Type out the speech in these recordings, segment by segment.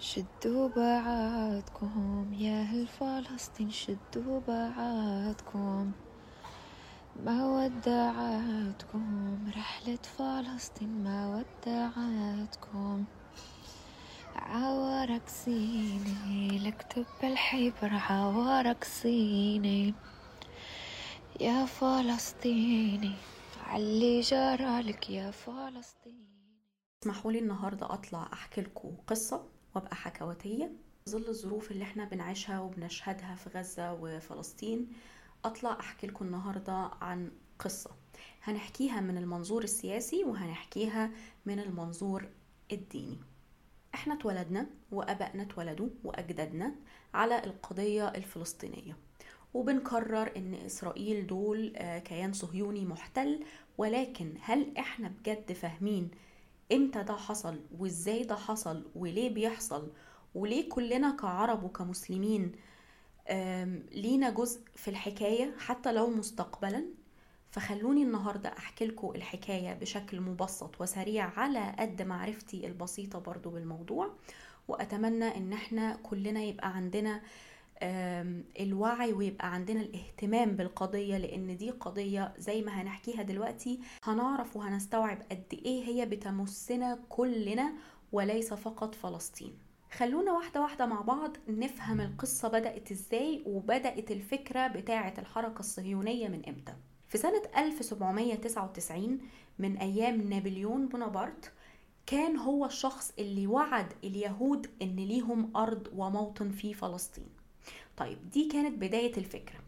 شدوا بعادكم يا أهل فلسطين شدوا بعادكم ما ودعتكم رحلة فلسطين ما ودعتكم. عاورك سيني لكتب بالحبر عاورك سيني. يا فلسطيني علي جرالك يا فلسطيني. اسمحوا لي النهارده أطلع أحكي لكم قصة. وابقى حكواتية. ظل الظروف اللي إحنا بنعيشها وبنشهدها في غزة وفلسطين. أطلع أحكي لكم النهارده عن قصة. هنحكيها من المنظور السياسي وهنحكيها من المنظور الديني. إحنا اتولدنا وأبائنا اتولدوا وأجدادنا على القضية الفلسطينية. وبنكرر إن إسرائيل دول آه، كيان صهيوني محتل. ولكن هل إحنا بجد فاهمين إمتى ده حصل وازاي ده حصل وليه بيحصل وليه كلنا كعرب وكمسلمين لينا جزء في الحكاية حتى لو مستقبلا. فخلوني النهاردة أحكي لكم الحكاية بشكل مبسط وسريع على قد معرفتي البسيطة برضو بالموضوع وأتمنى إن إحنا كلنا يبقى عندنا آم، الوعي ويبقى عندنا الاهتمام بالقضية لأن دي قضية زي ما هنحكيها دلوقتي هنعرف وهنستوعب قد إيه هي بتمسنا كلنا وليس فقط فلسطين. خلونا واحدة واحدة مع بعض نفهم القصة بدأت إزاي وبدأت الفكرة بتاعة الحركة الصهيونية من إمتى. في سنة 1799 من أيام نابليون بونابرت كان هو الشخص اللي وعد اليهود إن ليهم أرض وموطن في فلسطين. طيب دي كانت بداية الفكرة.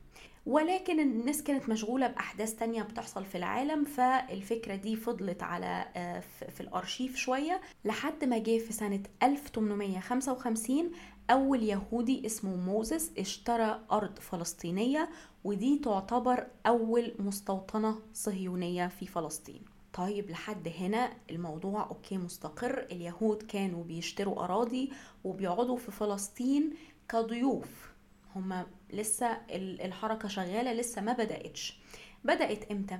ولكن الناس كانت مشغولة بأحداث تانية بتحصل في العالم فالفكرة دي فضلت على آه، في الأرشيف شوية لحد ما جه في سنة 1855 أول يهودي اسمه موزس اشترى أرض فلسطينية ودي تعتبر أول مستوطنة صهيونية في فلسطين. طيب لحد هنا الموضوع أوكي مستقر. اليهود كانوا بيشتروا أراضي وبيقعدوا في فلسطين كضيوف. هما لسه ال- الحركة شغالة لسه ما بدأتش. بدأت إمتى؟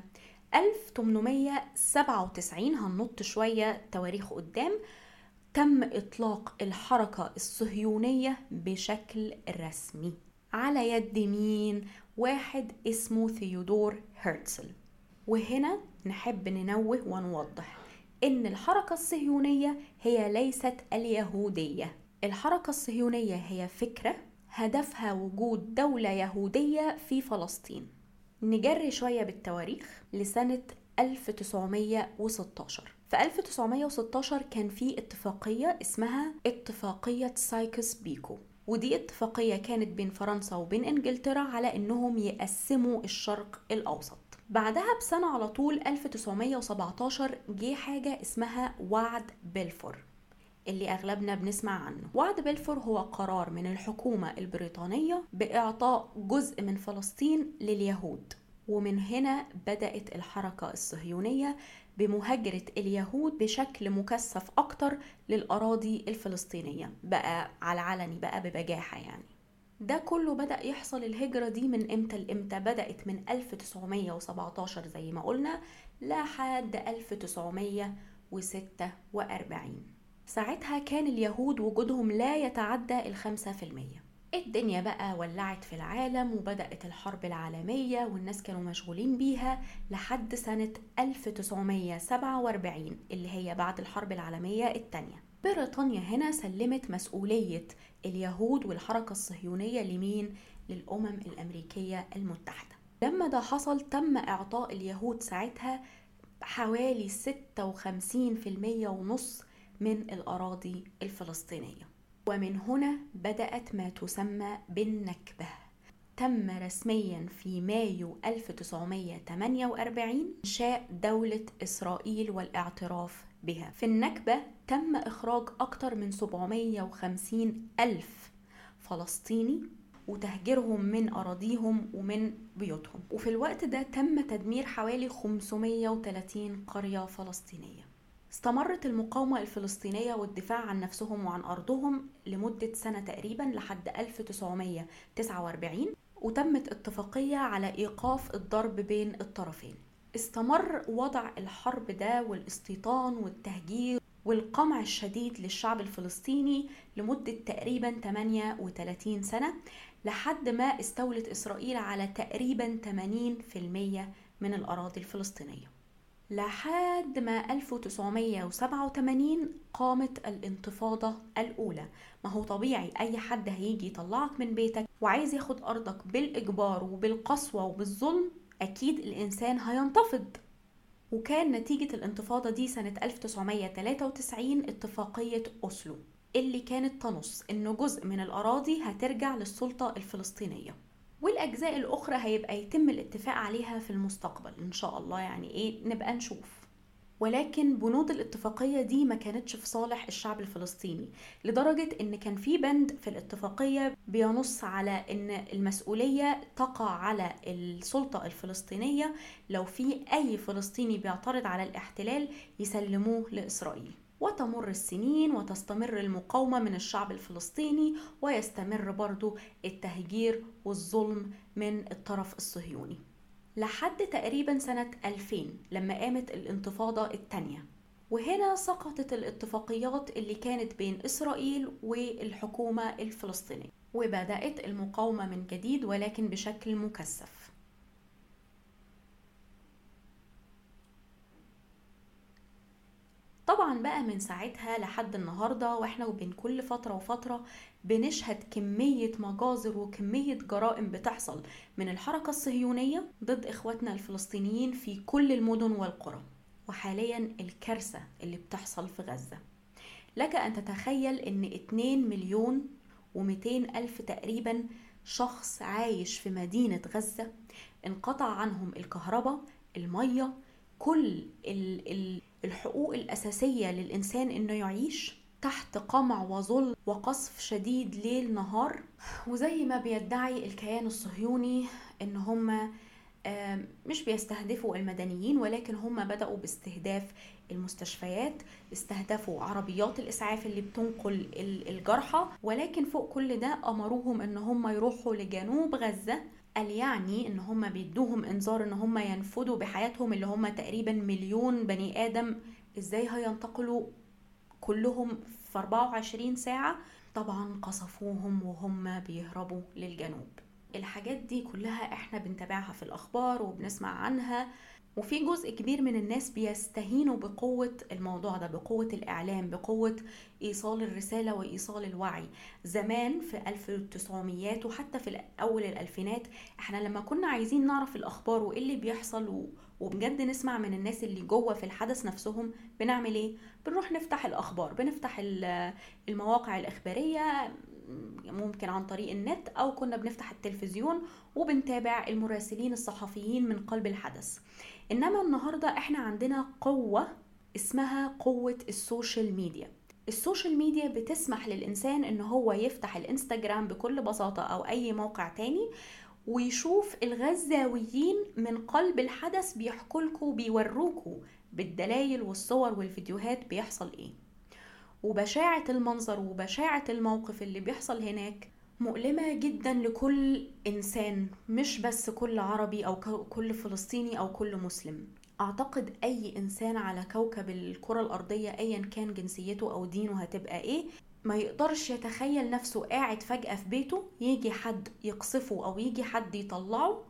1897 هننط شوية تواريخ قدام. تم إطلاق الحركة الصهيونية بشكل رسمي. على يد مين؟ واحد اسمه ثيودور هرتزل وهنا نحب ننوه ونوضح إن الحركة الصهيونية هي ليست اليهودية. الحركة الصهيونية هي فكرة هدفها وجود دولة يهودية في فلسطين. نجري شوية بالتواريخ لسنة 1916 في 1916 كان في اتفاقية اسمها اتفاقية سايكس بيكو. ودي اتفاقية كانت بين فرنسا وبين إنجلترا على إنهم يقسموا الشرق الأوسط. بعدها بسنة على طول 1917 جه حاجة اسمها وعد بلفور اللي أغلبنا بنسمع عنه. وعد بلفور هو قرار من الحكومة البريطانية بإعطاء جزء من فلسطين لليهود. ومن هنا بدأت الحركة الصهيونية بمهاجرة اليهود بشكل مكثف أكتر للأراضي الفلسطينية. بقى على علني بقى ببجاحة يعني. ده كله بدأ يحصل الهجرة دي من إمتى لإمتى؟ بدأت من 1917 زي ما قلنا لحد 1946 ساعتها كان اليهود وجودهم لا يتعدى الخمسة في المية. الدنيا بقى ولعت في العالم وبدأت الحرب العالمية والناس كانوا مشغولين بيها لحد سنة 1947 اللي هي بعد الحرب العالمية التانية. بريطانيا هنا سلمت مسؤولية اليهود والحركة الصهيونية لمين؟ للأمم الأمريكية المتحدة. لما ده حصل تم إعطاء اليهود ساعتها حوالي 56% ونص من الأراضي الفلسطينية. ومن هنا بدأت ما تسمى بالنكبة. تم رسميا في مايو 1948 إنشاء دولة إسرائيل والاعتراف بها. في النكبة تم إخراج أكثر من 750 ألف فلسطيني وتهجيرهم من أراضيهم ومن بيوتهم. وفي الوقت ده تم تدمير حوالي 530 قرية فلسطينية. استمرت المقاومة الفلسطينية والدفاع عن نفسهم وعن أرضهم لمدة سنة تقريبا لحد 1949 وتمت اتفاقية على إيقاف الضرب بين الطرفين. استمر وضع الحرب ده والاستيطان والتهجير والقمع الشديد للشعب الفلسطيني لمدة تقريبا 38 سنة لحد ما استولت إسرائيل على تقريبا 80% من الأراضي الفلسطينية. لحد ما 1987 قامت الانتفاضة الأولى. ما هو طبيعي أي حد هيجي يطلعك من بيتك وعايز ياخد أرضك بالإجبار وبالقسوة وبالظلم أكيد الإنسان هينتفض. وكان نتيجة الانتفاضة دي سنة 1993 اتفاقية أوسلو اللي كانت تنص إنه جزء من الأراضي هترجع للسلطة الفلسطينية. والأجزاء الأخرى هيبقى يتم الاتفاق عليها في المستقبل إن شاء الله يعني إيه نبقى نشوف. ولكن بنود الاتفاقية دي ما كانتش في صالح الشعب الفلسطيني لدرجة إن كان في بند في الاتفاقية بينص على إن المسؤولية تقع على السلطة الفلسطينية لو في أي فلسطيني بيعترض على الاحتلال يسلموه لإسرائيل. وتمر السنين وتستمر المقاومة من الشعب الفلسطيني ويستمر برضو التهجير والظلم من الطرف الصهيوني. لحد تقريبا سنة 2000 لما قامت الانتفاضة الثانية وهنا سقطت الاتفاقيات اللي كانت بين إسرائيل والحكومة الفلسطينية. وبدأت المقاومة من جديد ولكن بشكل مكثف. طبعا بقى من ساعتها لحد النهارده وإحنا وبين كل فترة وفترة بنشهد كمية مجازر وكمية جرائم بتحصل من الحركة الصهيونية ضد إخواتنا الفلسطينيين في كل المدن والقرى وحاليا الكارثة اللي بتحصل في غزة. لك أن تتخيل إن 2 مليون و200 ألف تقريبا شخص عايش في مدينة غزة انقطع عنهم الكهرباء المية كل ال ال الحقوق الأساسية للإنسان إنه يعيش تحت قمع وظلم وقصف شديد ليل نهار. وزي ما بيدعي الكيان الصهيوني إن هم مش بيستهدفوا المدنيين ولكن هم بدأوا باستهداف المستشفيات استهدفوا عربيات الإسعاف اللي بتنقل الجرحى. ولكن فوق كل ده أمروهم إن هم يروحوا لجنوب غزة قال يعني إن هم بيدوهم إنذار إن هم ينفذوا بحياتهم اللي هم تقريبا مليون بني آدم. إزاي هينتقلوا كلهم في 24 ساعة؟ طبعا قصفوهم وهم بيهربوا للجنوب. الحاجات دي كلها إحنا بنتابعها في الأخبار وبنسمع عنها. وفي جزء كبير من الناس بيستهينوا بقوة الموضوع ده بقوة الإعلام بقوة إيصال الرسالة وإيصال الوعي. زمان في 1900 وحتى في أول الألفينات إحنا لما كنا عايزين نعرف الأخبار وإيه اللي بيحصل وبجد نسمع من الناس اللي جوه في الحدث نفسهم بنعمل إيه؟ بنروح نفتح الأخبار بنفتح المواقع الإخبارية ممكن عن طريق النت أو كنا بنفتح التلفزيون وبنتابع المراسلين الصحفيين من قلب الحدث. إنما النهارده إحنا عندنا قوة اسمها قوة السوشيال ميديا. السوشيال ميديا بتسمح للإنسان إن هو يفتح الإنستجرام بكل بساطة أو أي موقع تاني ويشوف الغزاويين من قلب الحدث بيحكوا لكم بيوروكوا بالدلائل والصور والفيديوهات بيحصل إيه. وبشاعة المنظر وبشاعة الموقف اللي بيحصل هناك مؤلمة جدا لكل إنسان مش بس كل عربي أو كل فلسطيني أو كل مسلم. أعتقد أي إنسان على كوكب الكرة الأرضية أيا كان جنسيته أو دينه هتبقى إيه ما يقدرش يتخيل نفسه قاعد فجأة في بيته يجي حد يقصفه أو يجي حد يطلعه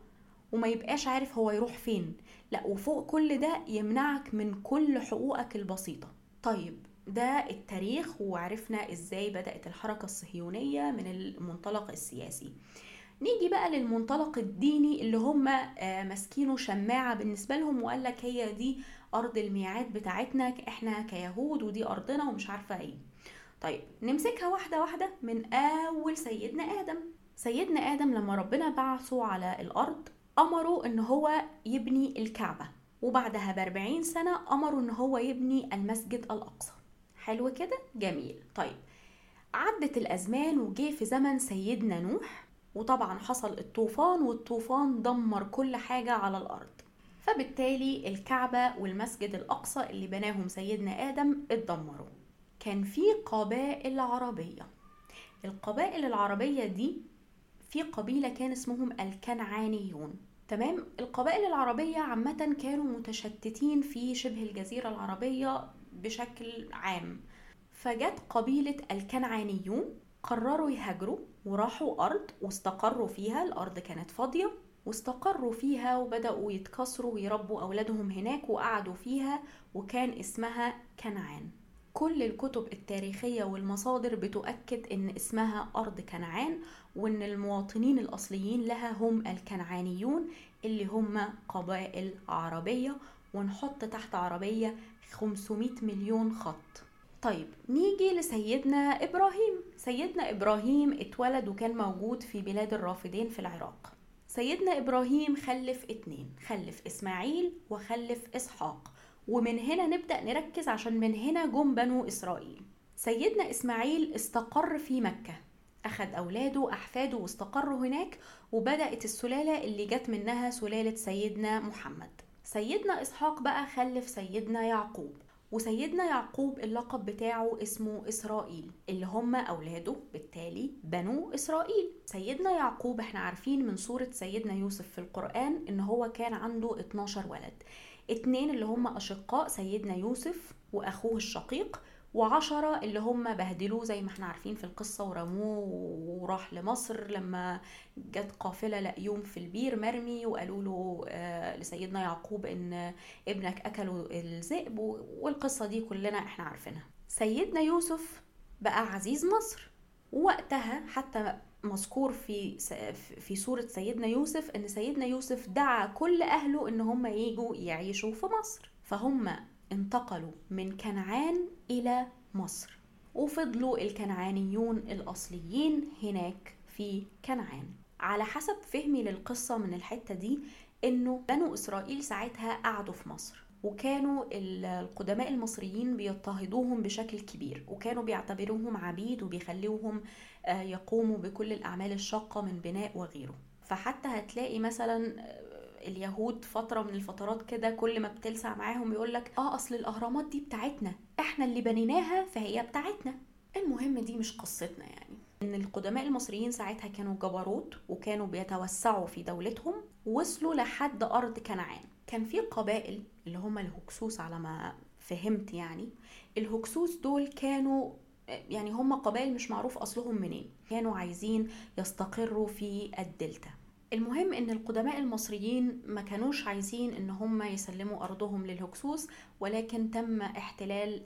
وما يبقاش عارف هو يروح فين. لا وفوق كل ده يمنعك من كل حقوقك البسيطة. طيب ده التاريخ وعرفنا إزاي بدأت الحركة الصهيونية من المنطلق السياسي. نيجي بقى للمنطلق الديني اللي هم ماسكينه شماعة بالنسبة لهم وقال لك هي دي أرض الميعاد بتاعتنا إحنا كيهود ودي أرضنا ومش عارفة إيه. طيب نمسكها واحدة واحدة من أول سيدنا آدم. سيدنا آدم لما ربنا بعثه على الأرض أمره إن هو يبني الكعبة وبعدها بأربعين سنة أمره إن هو يبني المسجد الأقصى. حلو كده؟ جميل. طيب عدت الأزمان وجه في زمن سيدنا نوح وطبعا حصل الطوفان والطوفان دمر كل حاجة على الأرض. فبالتالي الكعبة والمسجد الأقصى اللي بناهم سيدنا آدم اتدمروا. كان في قبائل عربية القبائل العربية دي في قبيلة كان اسمهم الكنعانيون. تمام؟ القبائل العربية عامة كانوا متشتتين في شبه الجزيرة العربية بشكل عام. فجت قبيلة الكنعانيون قرروا يهاجروا وراحوا أرض واستقروا فيها. الأرض كانت فاضية واستقروا فيها وبدأوا يتكسروا ويربوا أولادهم هناك وقعدوا فيها وكان اسمها كنعان. كل الكتب التاريخية والمصادر بتؤكد إن اسمها أرض كنعان وإن المواطنين الأصليين لها هم الكنعانيون اللي هم قبائل عربية ونحط تحت عربية 500 مليون خط. طيب نيجي لسيدنا إبراهيم. سيدنا إبراهيم اتولد وكان موجود في بلاد الرافدين في العراق. سيدنا إبراهيم خلف اتنين خلف إسماعيل وخلف إسحاق. ومن هنا نبدأ نركز عشان من هنا جم بنو إسرائيل. سيدنا إسماعيل استقر في مكة. أخذ أولاده أحفاده واستقروا هناك وبدأت السلالة اللي جت منها سلالة سيدنا محمد. سيدنا إسحاق بقى خلف سيدنا يعقوب وسيدنا يعقوب اللقب بتاعه اسمه إسرائيل اللي هم أولاده بالتالي بنو إسرائيل. سيدنا يعقوب إحنا عارفين من سورة سيدنا يوسف في القرآن إن هو كان عنده 12 ولد. اتنين اللي هم أشقاء سيدنا يوسف وأخوه الشقيق وعشرة اللي هم بهدلوه زي ما إحنا عارفين في القصة ورموه وراح لمصر لما جت قافلة لقيوم في البير مرمي وقالوا له آه لسيدنا يعقوب إن ابنك أكلوا الذئب والقصة دي كلنا إحنا عارفينها. سيدنا يوسف بقى عزيز مصر. وقتها حتى مذكور في في سورة سيدنا يوسف إن سيدنا يوسف دعا كل أهله إن هم يجوا يعيشوا في مصر. فهم انتقلوا من كنعان إلى مصر. وفضلوا الكنعانيون الأصليين هناك في كنعان. على حسب فهمي للقصة من الحتة دي إنه بنو إسرائيل ساعتها قعدوا في مصر وكانوا القدماء المصريين بيضطهدوهم بشكل كبير وكانوا بيعتبروهم عبيد وبيخلوهم يقوموا بكل الأعمال الشاقة من بناء وغيره. فحتى هتلاقي مثلا اليهود فترة من الفترات كده كل ما بتلسع معاهم يقول لك آه أصل الأهرامات دي بتاعتنا. إحنا اللي بنيناها فهي بتاعتنا. المهم دي مش قصتنا يعني. إن القدماء المصريين ساعتها كانوا جبروت وكانوا بيتوسعوا في دولتهم وصلوا لحد أرض كنعان. كان في قبائل اللي هم الهكسوس على ما فهمت يعني. الهكسوس دول كانوا يعني هم قبائل مش معروف أصلهم منين. كانوا عايزين يستقروا في الدلتا. المهم إن القدماء المصريين ما كانوش عايزين إن هم يسلموا أرضهم للهكسوس ولكن تم احتلال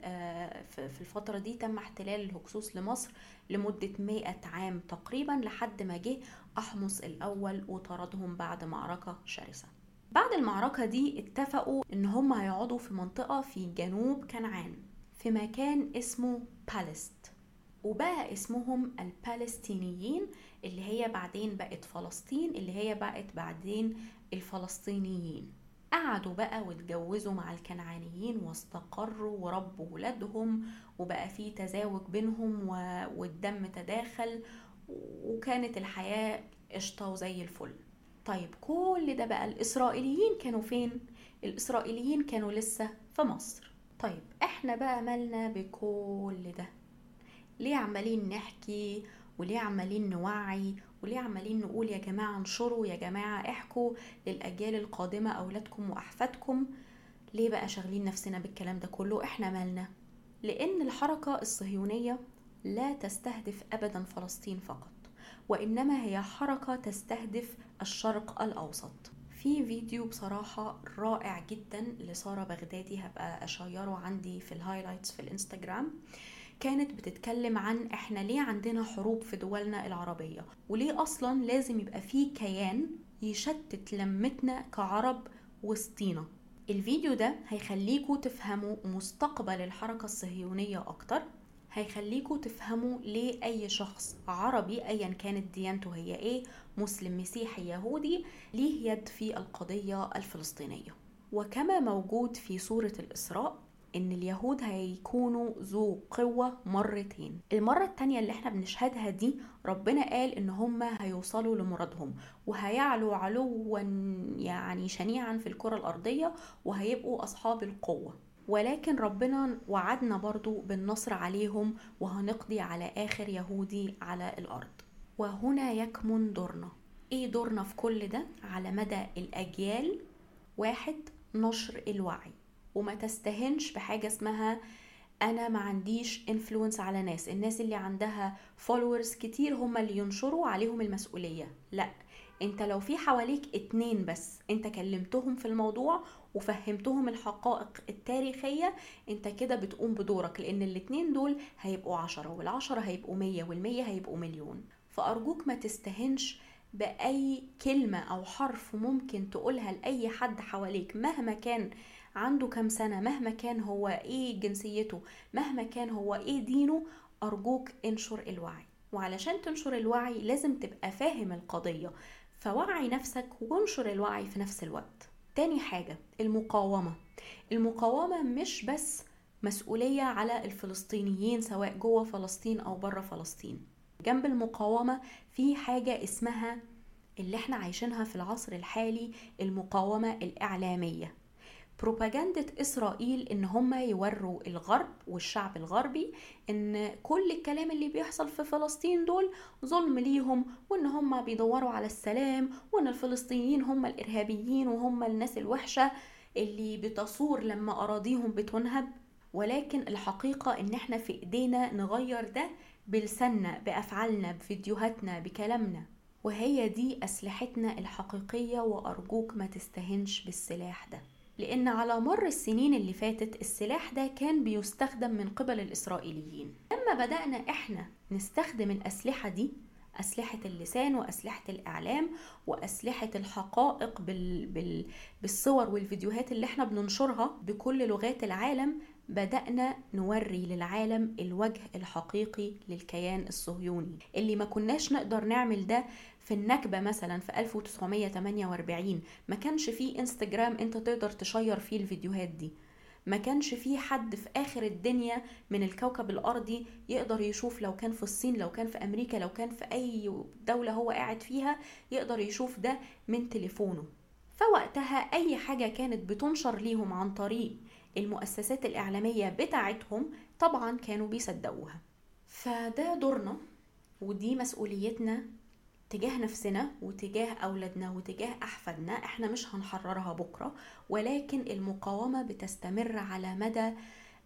في الفترة دي تم احتلال الهكسوس لمصر لمدة 100 عام تقريبا لحد ما جه أحمس الأول وطردهم بعد معركة شرسة. بعد المعركة دي اتفقوا إن هم هيقعدوا في منطقة في جنوب كنعان في مكان اسمه بالست وبقى اسمهم البالستينيين اللي هي بعدين بقت فلسطين اللي هي بقت بعدين الفلسطينيين. قعدوا بقى واتجوزوا مع الكنعانيين واستقروا وربوا ولادهم وبقى في تزاوج بينهم والدم تداخل وكانت الحياة قشطة وزي الفل. طيب كل ده بقى الإسرائيليين كانوا فين؟ الإسرائيليين كانوا لسه في مصر. طيب إحنا بقى مالنا بكل ده؟ ليه عمالين نحكي وليه عمالين نوعي؟ وليه عمالين نقول يا جماعة انشروا يا جماعة احكوا للأجيال القادمة أولادكم وأحفادكم؟ ليه بقى شغلين نفسنا بالكلام ده كله؟ إحنا مالنا؟ لأن الحركة الصهيونية لا تستهدف أبدا فلسطين فقط وإنما هي حركة تستهدف الشرق الأوسط. في فيديو بصراحة رائع جدا لسارة بغدادي هبقى أشيره عندي في الهايلايتس في الإنستجرام. كانت بتتكلم عن إحنا ليه عندنا حروب في دولنا العربية؟ وليه أصلا لازم يبقى في كيان يشتت لمتنا كعرب وسطينا؟ الفيديو ده هيخليكوا تفهموا مستقبل الحركة الصهيونية أكتر هيخليكوا تفهموا ليه أي شخص عربي ايا كانت ديانته هي إيه مسلم مسيحي يهودي ليه يد في القضية الفلسطينية. وكما موجود في سورة الإسراء إن اليهود هيكونوا ذو قوة مرتين. المرة التانية اللي إحنا بنشهدها دي ربنا قال إن هم هيوصلوا لمرادهم وهيعلوا علوا يعني شنيعا في الكرة الأرضية وهيبقوا أصحاب القوة. ولكن ربنا وعدنا برضو بالنصر عليهم وهنقضي على آخر يهودي على الأرض. وهنا يكمن دورنا. إيه دورنا في كل ده؟ على مدى الأجيال. واحد نشر الوعي. وما تستهنش بحاجة اسمها أنا ما عنديش influence على ناس. الناس اللي عندها followers كتير هم اللي ينشروا عليهم المسؤولية. لأ أنت لو في حواليك اتنين بس أنت كلمتهم في الموضوع وفهمتهم الحقائق التاريخية أنت كده بتقوم بدورك لأن الاتنين دول هيبقوا عشرة والعشرة هيبقوا مية والمية هيبقوا مليون. فأرجوك ما تستهنش بأي كلمة أو حرف ممكن تقولها لأي حد حواليك مهما كان عنده كام سنة مهما كان هو إيه جنسيته مهما كان هو إيه دينه أرجوك انشر الوعي. وعلشان تنشر الوعي لازم تبقى فاهم القضية فوعي نفسك وانشر الوعي في نفس الوقت. تاني حاجة المقاومة. المقاومة مش بس مسؤولية على الفلسطينيين سواء جوه فلسطين أو بره فلسطين. جنب المقاومة في حاجة اسمها اللي إحنا عايشينها في العصر الحالي المقاومة الإعلامية. بروباجندة إسرائيل إن هم يوروا الغرب والشعب الغربي إن كل الكلام اللي بيحصل في فلسطين دول ظلم ليهم وإن هم بيدوروا على السلام وإن الفلسطينيين هم الإرهابيين وهم الناس الوحشة اللي بتصور لما أراضيهم بتنهب. ولكن الحقيقة إن إحنا في إيدينا نغير ده بلساننا بأفعالنا بفيديوهاتنا بكلامنا. وهي دي أسلحتنا الحقيقية وأرجوك ما تستهنش بالسلاح ده. لأن على مر السنين اللي فاتت السلاح ده كان بيستخدم من قبل الإسرائيليين. لما بدأنا إحنا نستخدم الأسلحة دي أسلحة اللسان وأسلحة الإعلام وأسلحة الحقائق بال... بال... بالصور والفيديوهات اللي إحنا بننشرها بكل لغات العالم بدأنا نوري للعالم الوجه الحقيقي للكيان الصهيوني. اللي ما كناش نقدر نعمل ده في النكبة مثلا في 1948 ما كانش فيه إنستجرام أنت تقدر تشير فيه الفيديوهات دي. ما كانش فيه حد في آخر الدنيا من الكوكب الأرضي يقدر يشوف لو كان في الصين لو كان في أمريكا لو كان في أي دولة هو قاعد فيها يقدر يشوف ده من تليفونه. فوقتها أي حاجة كانت بتنشر ليهم عن طريق المؤسسات الإعلامية بتاعتهم طبعا كانوا بيصدقوها. فده دورنا ودي مسؤوليتنا تجاه نفسنا وتجاه أولادنا وتجاه أحفادنا. إحنا مش هنحررها بكرة ولكن المقاومة بتستمر على مدى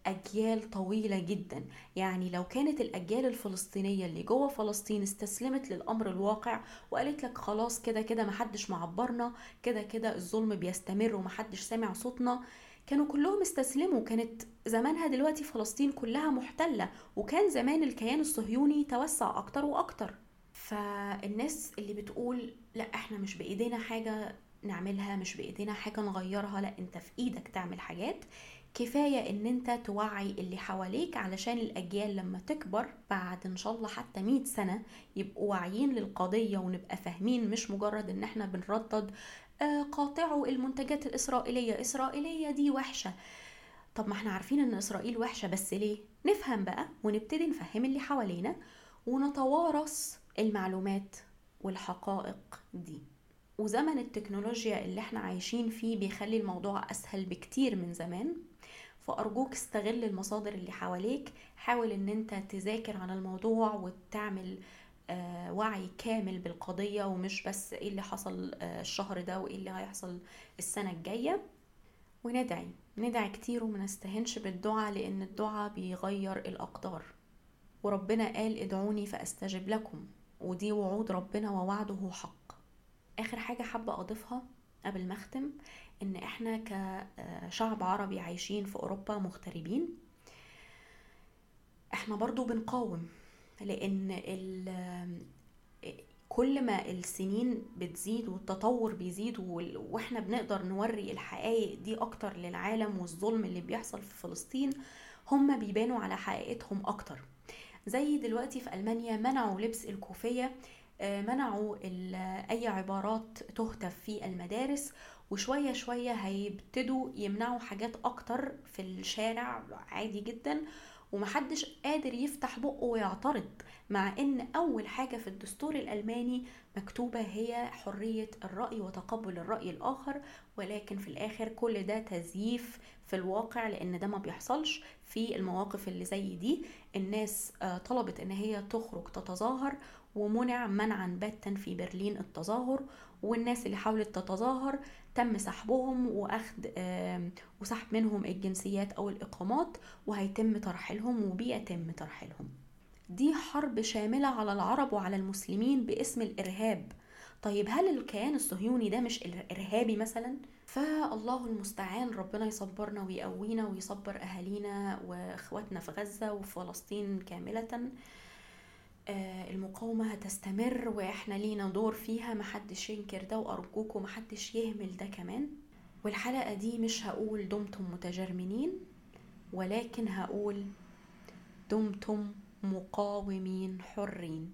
أجيال طويلة جدا. يعني لو كانت الأجيال الفلسطينية اللي جوه فلسطين استسلمت للأمر الواقع وقالت لك خلاص كده كده محدش معبرنا كده كده الظلم بيستمر ومحدش سامع صوتنا كانوا كلهم استسلموا. كانت زمانها دلوقتي فلسطين كلها محتلة وكان زمان الكيان الصهيوني توسع أكتر وأكتر. فالناس اللي بتقول لا إحنا مش بإيدينا حاجة نعملها مش بإيدينا حاجة نغيرها لا أنت في إيدك تعمل حاجات. كفاية إن أنت توعي اللي حواليك علشان الأجيال لما تكبر بعد إن شاء الله حتى مئة سنة يبقوا واعيين للقضية ونبقى فاهمين مش مجرد إن إحنا بنردد قاطعوا المنتجات الإسرائيلية. إسرائيلية دي وحشة. طب ما إحنا عارفين إن إسرائيل وحشة بس ليه؟ نفهم بقى ونبتدي نفهم اللي حوالينا ونتوارث المعلومات والحقائق دي. وزمن التكنولوجيا اللي إحنا عايشين فيه بيخلي الموضوع أسهل بكتير من زمان. فأرجوك استغل المصادر اللي حواليك. حاول إن أنت تذاكر عن الموضوع وتعمل آه وعي كامل بالقضية ومش بس إيه اللي حصل آه الشهر ده وإيه اللي هيحصل السنة الجاية. وندعي ندعي كتير وما نستهنش بالدعاء لأن الدعاء بيغير الأقدار. وربنا قال ادعوني فأستجب لكم. ودي وعود ربنا ووعده حق. آخر حاجة حابة أضيفها قبل ما أختم إن إحنا كشعب عربي عايشين في أوروبا مغتربين. إحنا برضو بنقاوم. لأن كل ما السنين بتزيد والتطور بيزيد وإحنا بنقدر نوري الحقائق دي أكتر للعالم والظلم اللي بيحصل في فلسطين هم بيبانوا على حقيقتهم أكتر. زي دلوقتي في ألمانيا منعوا لبس الكوفية منعوا أي عبارات تهتف في المدارس وشوية شوية هيبتدوا يمنعوا حاجات أكتر في الشارع عادي جدا. ومحدش قادر يفتح بقه ويعترض مع إن أول حاجة في الدستور الألماني مكتوبة هي حرية الرأي وتقبل الرأي الآخر ولكن في الآخر كل ده تزييف في الواقع لأن ده ما بيحصلش في المواقف اللي زي دي. الناس آه، طلبت إن هي تخرج تتظاهر ومنع منعا باتا في برلين التظاهر والناس اللي حاولت تتظاهر تم سحبهم وأخذ وسحب منهم الجنسيات أو الإقامات وهيتم ترحيلهم وبيتم ترحيلهم. دي حرب شاملة على العرب وعلى المسلمين باسم الإرهاب. طيب هل الكيان الصهيوني ده مش إرهابي مثلا؟ فالله المستعان ربنا يصبرنا ويقوينا ويصبر أهالينا وإخواتنا في غزة وفي فلسطين كاملة. المقاومة هتستمر وإحنا لينا دور فيها محدش ينكر ده وأرجوكم محدش يهمل ده كمان. والحلقة دي مش هقول دمتم متجرمنين ولكن هقول دمتم مقاومين حرين.